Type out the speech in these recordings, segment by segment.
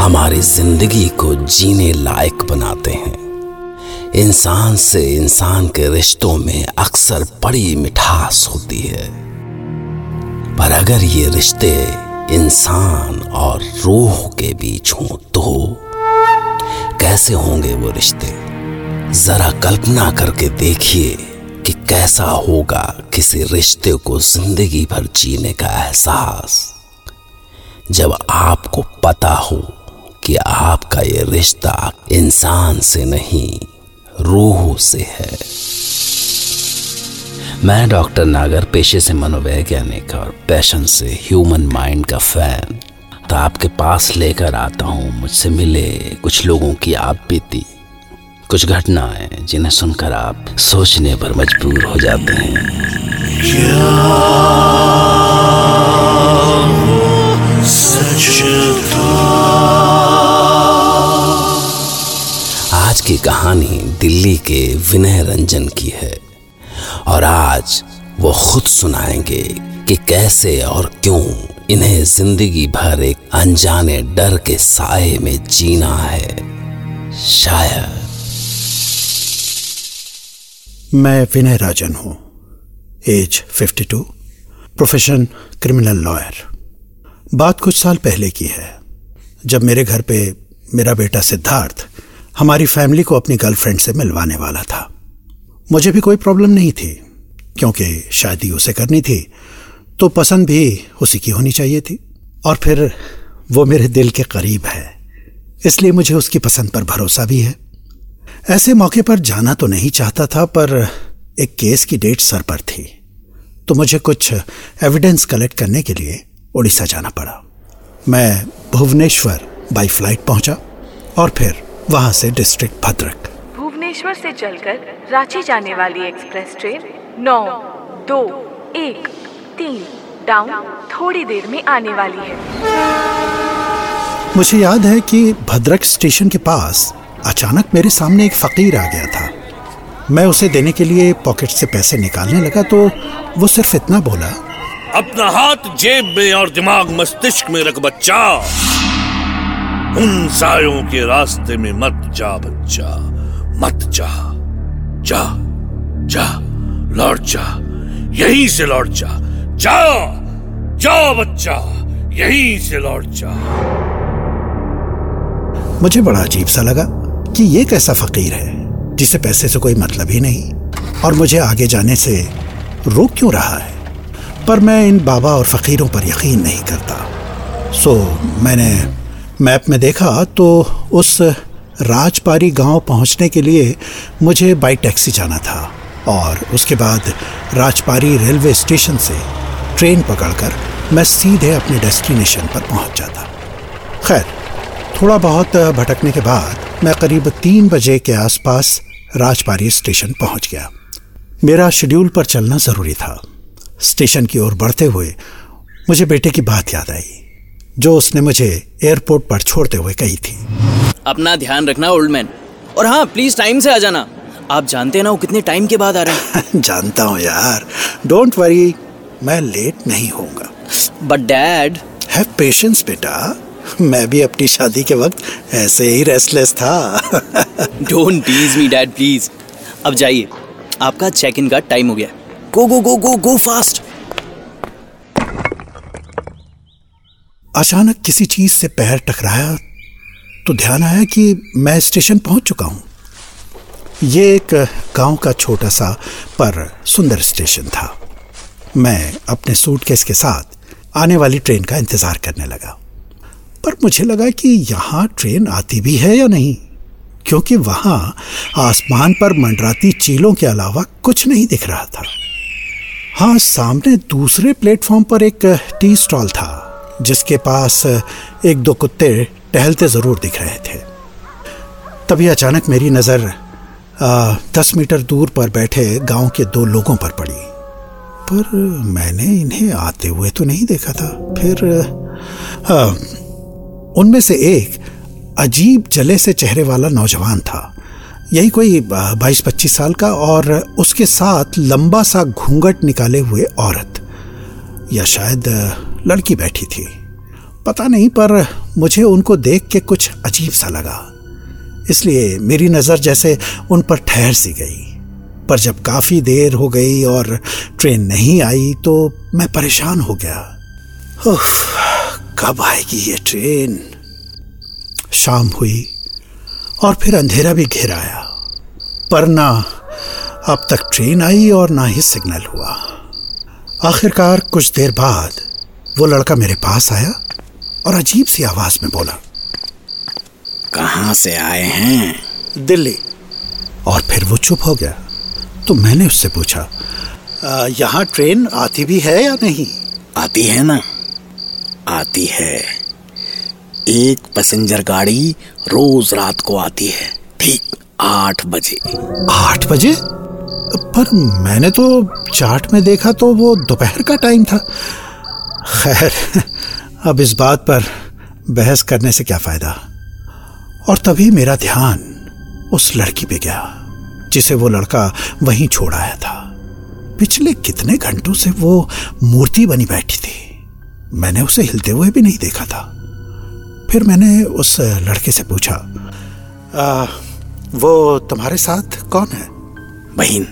हमारी ज़िंदगी को जीने लायक बनाते हैं। इंसान से इंसान के रिश्तों में अक्सर बड़ी मिठास होती है। पर अगर ये रिश्ते इंसान और रूह के बीच हों तो कैसे होंगे वो रिश्ते? जरा कल्पना करके देखिए कि कैसा होगा किसी रिश्ते को ज़िंदगी भर जीने का एहसास। जब आपको पता हो कि आपका ये रिश्ता इंसान से नहीं, रूह से है। मैं डॉक्टर नागर पेशे से मनोवैज्ञानिक और पैशन से ह्यूमन माइंड का फ़ैन। तो आपके पास लेकर आता हूँ, मुझसे मिले कुछ लोगों की आप बीती। कुछ घटनाएँ जिन्हें सुनकर आप सोचने पर मजबूर हो जाते हैं। की कहानी दिल्ली के विनय रंजन की है। और आज वो खुद सुनाएँगे कि कैसे और क्यों इन्हें ज़िंदगी भर एक अनजाने डर के साए में जीना है। शायद। मैं विनय राजन हूँ, एज 52 प्रोफेशन क्रिमिनल लॉयर। बात कुछ साल पहले की है, जब मेरे घर पे मेरा बेटा सिद्धार्थ हमारी फैमिली को अपनी गर्लफ्रेंड से मिलवाने वाला था। मुझे भी कोई प्रॉब्लम नहीं थी, क्योंकि शादी उसे करनी थी तो पसंद भी उसी की होनी चाहिए थी। और फिर वो मेरे दिल के करीब है, इसलिए मुझे उसकी पसंद पर भरोसा भी है। ऐसे मौके पर जाना तो नहीं चाहता था, पर एक केस की डेट सर पर थी तो मुझे कुछ एविडेंस कलेक्ट करने के लिए उड़ीसा जाना पड़ा। मैं भुवनेश्वर बाई फ़्लाइट पहुँचा और फिर वहाँ से डिस्ट्रिक्ट भद्रक। भुवनेश्वर से चलकर रांची जाने वाली एक्सप्रेस ट्रेन नौ दो एक तीन डाउन थोड़ी देर में आने वाली है। मुझे याद है कि भद्रक स्टेशन के पास अचानक मेरे सामने एक फकीर आ गया था। मैं उसे देने के लिए पॉकेट से पैसे निकालने लगा तो वो सिर्फ़ इतना बोला अपना हाथ जेब में और दिमाग मस्तिष्क में रख बच्चा। उन सायों के रास्ते में मत जा बच्चा, मत जा जा जा, लौट जा, यहीं से लौट जा जा जा बच्चा, यहीं से लौट जा। मुझे बड़ा अजीब सा लगा कि ये कैसा फकीर है, जिसे पैसे से कोई मतलब ही नहीं, और मुझे आगे जाने से रोक क्यों रहा है? पर मैं इन बाबा और फकीरों पर यकीन नहीं करता। सो, मैंने मैप में देखा तो उस राजपारी गाँव पहुँचने के लिए मुझे बाई टैक्सी जाना था और उसके बाद राजपारी रेलवे स्टेशन से ट्रेन पकड़कर मैं सीधे अपने डेस्टिनेशन पर पहुँच जाता। खैर, थोड़ा बहुत भटकने के बाद मैं करीब तीन बजे के आसपास राजपारी स्टेशन पहुँच गया। मेरा शेड्यूल पर चलना ज़रूरी था। स्टेशन की ओर बढ़ते हुए मुझे बेटे की बात याद आई। जो उसने मुझे एयरपोर्ट पर छोड़ते हुए कही थी। अपना ध्यान रखना ओल्ड मैन और हाँ प्लीज़ टाइम से आ जाना। आप जानते हैं ना वो कितने टाइम के बाद आ रहे हैं। जानता हूँ यार। डोंट वरी मैं लेट नहीं होऊँगा। बट डैड हैव पेशेंस बेटा। मैं भी अपनी शादी के वक्त ऐसे ही रेस्टलेस था। Don't tease me dad please अब जाइए। आपका चेक इन का टाइम हो गया। गो गो गो गो गो फास्ट अचानक किसी चीज़ से पैर टकराया तो ध्यान आया कि मैं स्टेशन पहुँच चुका हूँ। ये एक गाँव का छोटा सा पर सुंदर स्टेशन था। मैं अपने सूटकेस के साथ आने वाली ट्रेन का इंतज़ार करने लगा। पर मुझे लगा कि यहाँ ट्रेन आती भी है या नहीं, क्योंकि वहाँ आसमान पर मंडराती चीलों के अलावा कुछ नहीं दिख रहा था। हाँ सामने दूसरे प्लेटफॉर्म पर एक टी स्टॉल था। जिसके पास एक दो कुत्ते टहलते ज़रूर दिख रहे थे। तभी अचानक मेरी नज़र दस मीटर दूर पर बैठे गाँव के दो लोगों पर पड़ी। पर मैंने इन्हें आते हुए तो नहीं देखा था। फिर उनमें से एक अजीब जले से चेहरे वाला नौजवान था। यही कोई बाईस पच्चीस साल का और उसके साथ लंबा सा घूंघट निकाले हुए औरत। या शायद लड़की बैठी थी। पता नहीं पर मुझे उनको देख के कुछ अजीब सा लगा। इसलिए मेरी नज़र जैसे उन पर ठहर सी गई। पर जब काफ़ी देर हो गई और ट्रेन नहीं आई तो मैं परेशान हो गया। उफ, कब आएगी ये ट्रेन? शाम हुई और फिर अंधेरा भी घिर आया। पर ना अब तक ट्रेन आई और ना ही सिग्नल हुआ। आखिरकार कुछ देर बाद वो लड़का मेरे पास आया और अजीब सी आवाज़ में बोला कहाँ से आए हैं? दिल्ली. और फिर वो चुप हो गया। तो मैंने उससे पूछा यहाँ ट्रेन आती भी है या नहीं? आती है ना। आती है। एक पैसेंजर गाड़ी रोज रात को आती है ठीक आठ बजे। आठ बजे? पर मैंने तो चार्ट में देखा तो वो दोपहर का टाइम था। खैर अब इस बात पर बहस करने से क्या फ़ायदा? और तभी मेरा ध्यान उस लड़की पे गया जिसे वो लड़का वहीं छोड़ आया था। पिछले कितने घंटों से वो मूर्ति बनी बैठी थी। मैंने उसे हिलते हुए भी नहीं देखा था। फिर मैंने उस लड़के से पूछा आ, वो तुम्हारे साथ कौन है? बहन।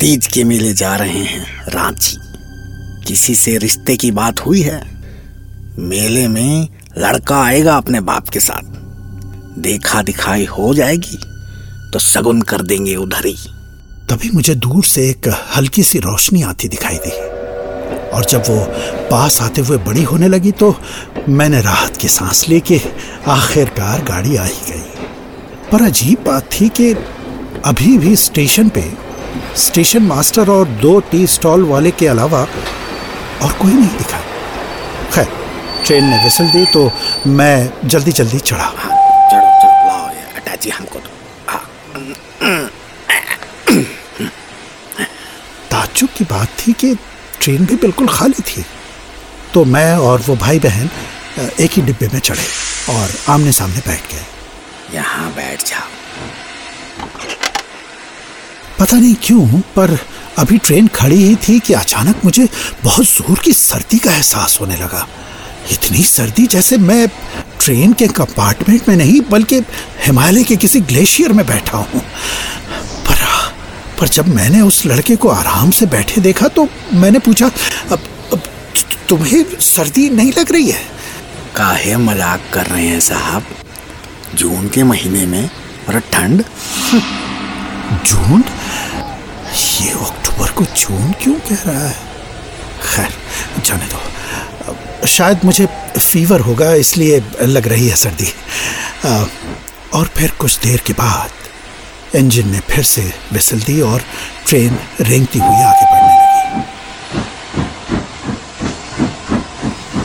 तीज के मेले जा रहे हैं रांची किसी से रिश्ते की बात हुई है? मेले में लड़का आएगा अपने बाप के साथ। देखा दिखाई हो जाएगी तो सगुन कर देंगे उधर ही। तभी मुझे दूर से एक हल्की सी रोशनी आती दिखाई दी। और जब वो पास आते हुए बड़ी होने लगी तो मैंने राहत की सांस लेके आखिरकार गाड़ी आ ही गई। पर अजीब बात थी कि अभी भी स्टेशन पे स्टेशन मास्टर और दो टी स्टॉल वाले के अलावा और कोई नहीं दिखा। खैर ट्रेन ने विसल दी तो मैं जल्दी जल्दी चढ़ा हमको तो। हाँ। ताज्जुब की बात थी कि ट्रेन भी बिल्कुल खाली थी। तो मैं और वो भाई बहन एक ही डिब्बे में चढ़े और आमने सामने बैठ गए। यहाँ बैठ जाओ। पता नहीं क्यों पर अभी ट्रेन खड़ी ही थी कि अचानक मुझे बहुत ज़ोर की सर्दी का एहसास होने लगा। इतनी सर्दी जैसे मैं ट्रेन के कंपार्टमेंट में नहीं बल्कि हिमालय के किसी ग्लेशियर में बैठा हूँ। पर पर जब मैंने उस लड़के को आराम से बैठे देखा तो मैंने पूछा अब, अब तुम्हें सर्दी नहीं लग रही है? काहे मज़ाक कर रहे हैं साहब? जून के महीने में और ठंड? जून? ये अक्टूबर को जून क्यों कह रहा है? खैर, जाने दो। शायद मुझे फीवर होगा, इसलिए लग रही है सर्दी। और फिर कुछ देर के बाद इंजन ने फिर से विसल दी और ट्रेन रेंगती हुई आगे बढ़ने लगी।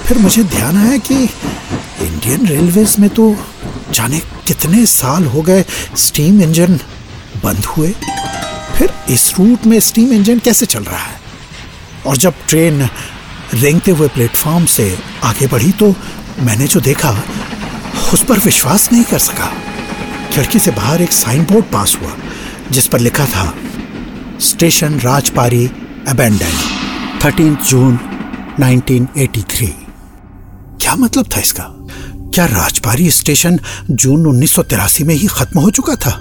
फिर मुझे ध्यान आया कि इंडियन रेलवेज में तो जाने कितने साल हो गए स्टीम इंजन बंद हुए। फिर इस रूट में स्टीम इंजन कैसे चल रहा है? और जब ट्रेन रेंगते हुए प्लेटफॉर्म से आगे बढ़ी तो मैंने जो देखा, उस पर विश्वास नहीं कर सका। खिड़की से बाहर एक साइन बोर्ड पास हुआ, जिस पर लिखा था station Rajpari abandon thirteen June 1983 क्या मतलब था इसका? क्या राजपारी स्टेशन जून उन्नीस सौ तिरासी में ही खत्म हो चुका था?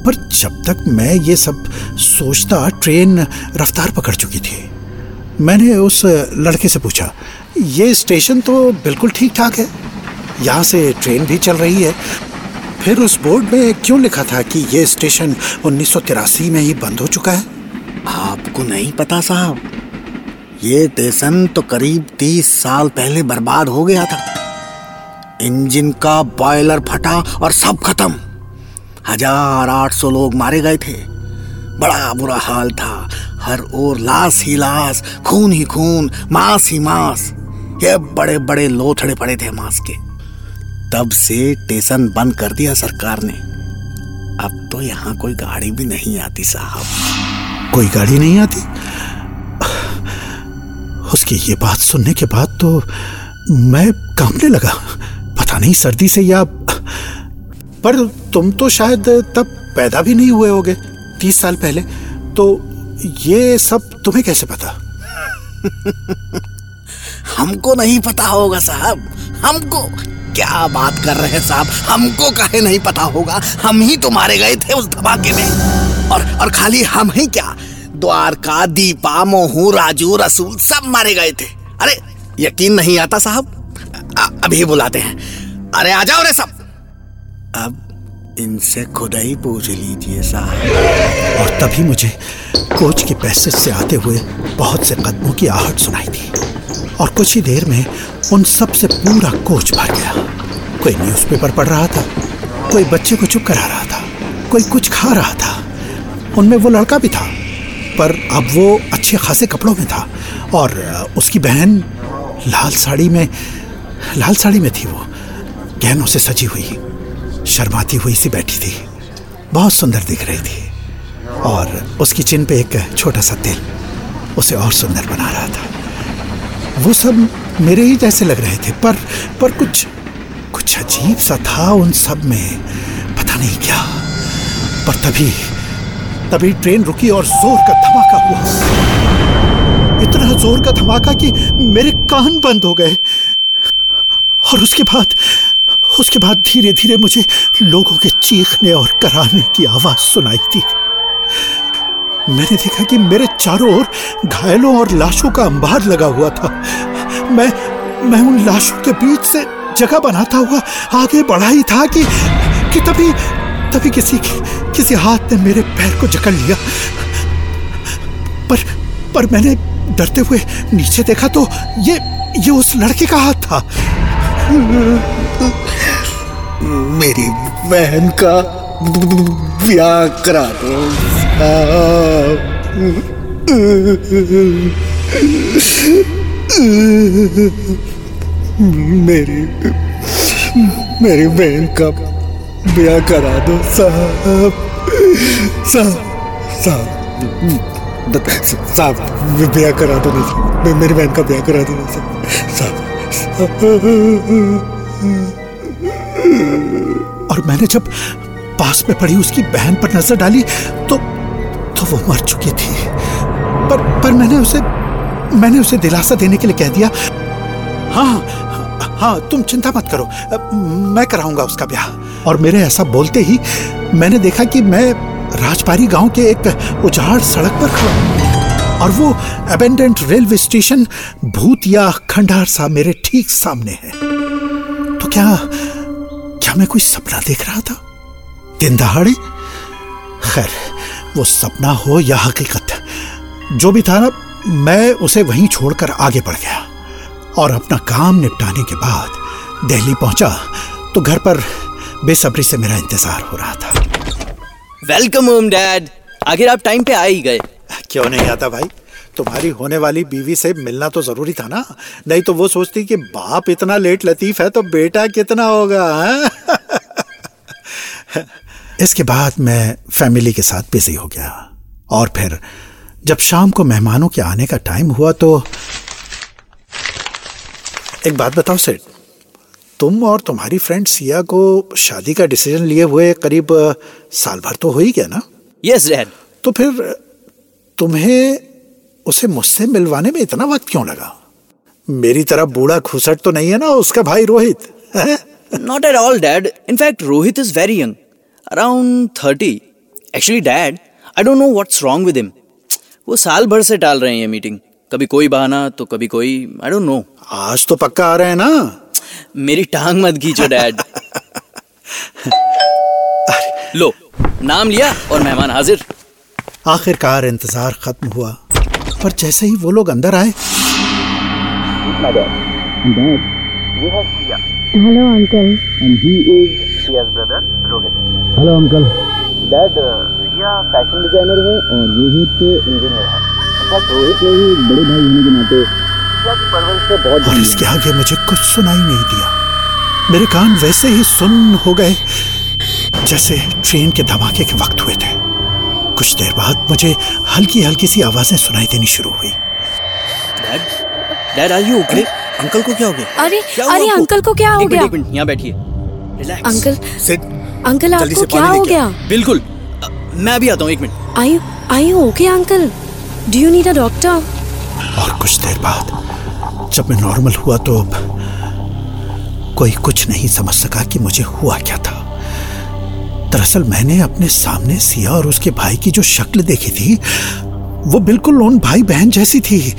पर जब तक मैं ये सब सोचता, ट्रेन रफ्तार पकड़ चुकी थी। मैंने उस लड़के से पूछा, ये स्टेशन तो बिल्कुल ठीक ठाक है? यहाँ से ट्रेन भी चल रही है? फिर उस बोर्ड में क्यों लिखा था कि ये स्टेशन उन्नीस सौ तिरासी में ही बंद हो चुका है? आपको नहीं पता साहब, ये स्टेशन तो करीब तीस साल पहले बर्बाद हो गया था। इंजन का बॉयलर फटा और सब खत्म। हज़ार आठ सौ लोग मारे गए थे। बड़ा बुरा हाल था। हर ओर लाश ही लाश, खून ही खून, मांस ही मांस। ये बड़े बड़े लोथड़े पड़े थे मांस के। तब से स्टेशन बंद कर दिया सरकार ने। अब तो यहाँ कोई गाड़ी भी नहीं आती साहब। कोई गाड़ी नहीं आती? उसकी ये बात सुनने के बाद तो मैं कांपने लगा। पता नहीं, सर्दी से या पर तुम तो शायद तब पैदा भी नहीं हुए होगे, तीस साल पहले। तो ये सब तुम्हें कैसे पता? हमको नहीं पता होगा साहब। हमको क्या बात कर रहे हैं साहब? हमको काहे नहीं पता होगा? हम ही तो मारे गए थे उस धमाके में। और और खाली हम ही क्या? द्वारका, दीपा, मोहू, राजू, रसूल सब मारे गए थे। अरे, यकीन नहीं आता साहब? अभी बुलाते हैं। अरे आ जाओ रे सब। अब इनसे खुद ही पूछ लीजिए, साहब। और तभी मुझे कोच के पैसेज से आते हुए बहुत से कदमों की आहट सुनाई दी। और कुछ ही देर में उन सबसे पूरा कोच भर गया। कोई न्यूज़पेपर पढ़ रहा था, कोई बच्चे को चुप करा रहा था, कोई कुछ खा रहा था। उनमें वो लड़का भी था, पर अब वो अच्छे खासे कपड़ों में था। और उसकी बहन लाल साड़ी में, लाल साड़ी में थी वो, गहनों से सजी हुई। शर्माती हुई सी बैठी थी। बहुत सुंदर दिख रही थी। और उसकी चिन पे एक छोटा सा तिल उसे और सुंदर बना रहा था। वो सब मेरे ही जैसे लग रहे थे, पर पर कुछ कुछ अजीब सा था उन सब में। पता नहीं क्या, पर तभी तभी ट्रेन रुकी और ज़ोर का धमाका हुआ। इतना ज़ोर का धमाका कि मेरे कान बंद हो गए। और उसके बाद उसके बाद धीरे धीरे मुझे लोगों के चीखने और कराने की आवाज़ सुनाई दी। मैंने देखा कि मेरे चारों ओर घायलों और लाशों का अंबार लगा हुआ था। मैं मैं उन लाशों के बीच से जगह बनाता हुआ आगे बढ़ा ही था कि कि तभी तभी किसी किसी हाथ ने मेरे पैर को जकड़ लिया। पर पर मैंने डरते हुए नीचे देखा तो ये ये उस लड़के का हाथ था। मेरी बहन का ब्याह करा दो मेरी मेरी बहन का ब्याह करा दो साहब साहब साहब साहब ब्याह करा दो ना साहब। मेरी बहन का ब्याह करा दो ना साहब साहब और मैंने जब पास में पड़ी उसकी बहन पर नज़र डाली तो तो वो मर चुकी थी। पर पर मैंने उसे मैंने उसे दिलासा देने के लिए कह दिया। हाँ हाँ तुम चिंता मत करो। मैं कराऊँगा उसका ब्याह। और मेरे ऐसा बोलते ही मैंने देखा कि मैं राजपारी गाँव के एक उजाड़ सड़क पर खड़ा हूँ। और वो अबेंडेंट रेलवे स्टेशन भूत या खंडार सा मेरे ठीक सामने है। तो क्या क्या मैं कोई सपना देख रहा था? दिन दहाड़े? खैर, वो सपना हो या हकीकत, जो भी था ना, मैं उसे वहीं छोड़कर आगे बढ़ गया और अपना काम निपटाने के बाद दिल्ली पहुँचा तो घर पर बेसब्री से मेरा इंतज़ार हो रहा था। वेलकम होम डैड आखिर आप टाइम पे आ ही गए। क्यों नहीं आता भाई? तुम्हारी होने वाली बीवी से मिलना तो ज़रूरी था ना? नहीं तो वो सोचती कि बाप इतना लेट लतीफ है तो बेटा कितना होगा हाँ? इसके बाद मैं फैमिली के साथ बिज़ी हो गया। और फिर जब शाम को मेहमानों के आने का टाइम हुआ तो एक बात बताओ सेठ तुम और तुम्हारी फ्रेंड सिया को शादी का डिसीज़न लिए हुए करीब साल भर तो हो ही गया ना? यस डैड तो फिर तुम्हें उसे मुझसे मिलवाने में इतना वक्त क्यों लगा? मेरी तरह बूढ़ा घुसट तो नहीं है ना उसका भाई Rohit? Not at all dad in fact Rohit is very young around thirty actually dad I don't know what's wrong with him वो साल भर से टाल रहे हैं ये मीटिंग कभी कोई बहाना तो कभी कोई आई डोंट नो आज तो पक्का आ रहे हैं ना? मेरी टांग मत खींचो डैड लो नाम लिया और मेहमान हाजिर. आखिरकार इंतज़ार खत्म हुआ। पर जैसे ही वो लोग अंदर आए hello uncle. Hello uncle. Dad Siya fashion designer है और रोहित इंजीनियर है। इनफैक्ट रोहित ने ही बड़े भाई होने के नाते बिटिया की परवरिश से बहुत और इसके आगे मुझे कुछ सुनाई नहीं दिया। मेरे कान वैसे ही सुन हो गए जैसे ट्रेन के धमाके के वक्त हुए थे। कुछ देर बाद मुझे हल्की हल्की सी आवाज़ें सुनाई देनी शुरू हुई। Dad dad are you okay uncle को क्या हो गया? अरे अरे आपको? अंकल को क्या हो गया? एक मिनट यहाँ बैठिए। रिलैक्स अंकल सिड अंकल आपको क्या हो गया? बिल्कुल। मैं अभी आता हूँ एक minute. I I okay uncle do you need a doctor और कुछ देर बाद जब मैं नॉर्मल हुआ तो अब कोई कुछ नहीं समझ सका कि मुझे हुआ क्या था। दरअसल मैंने अपने सामने सिया और उसके भाई की जो शक्ल देखी थी, वो बिल्कुल उन भाई बहन जैसी थी,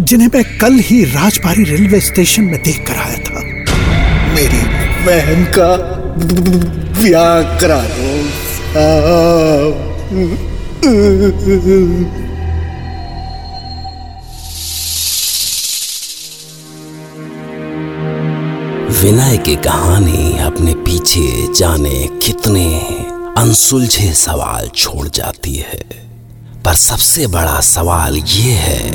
जिन्हें मैं कल ही राजबारी रेलवे स्टेशन में देख कर आया था। मेरी बहन का ब्याह करा दो विनय की कहानी अपने पीछे जाने कितने अनसुलझे सवाल छोड़ जाती है। पर सबसे बड़ा सवाल ये है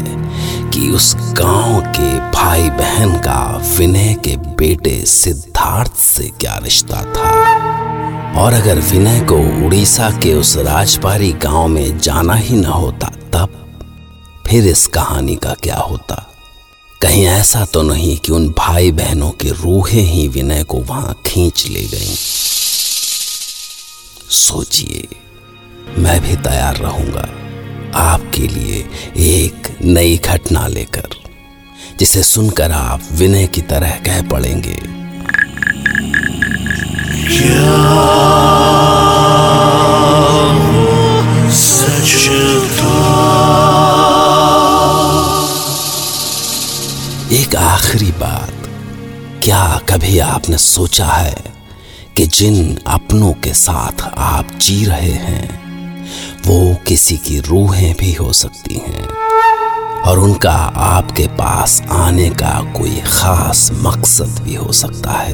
कि उस गाँव के भाई बहन का विनय के बेटे सिद्धार्थ से क्या रिश्ता था? और अगर विनय को उड़ीसा के उस राजपारी गाँव में जाना ही न होता, तब फिर इस कहानी का क्या होता? कहीं ऐसा तो नहीं कि उन भाई बहनों की रूहें ही विनय को वहाँ खींच ले गईं। सोचिए, मैं भी तैयार रहूँगा आपके लिए एक नई घटना लेकर, जिसे सुनकर आप विनय की तरह कह पड़ेंगे एक आखिरी बात, क्या कभी आपने सोचा है कि जिन अपनों के साथ आप जी रहे हैं, वो किसी की रूहें भी हो सकती हैं? और उनका आपके पास आने का कोई खास मकसद भी हो सकता है?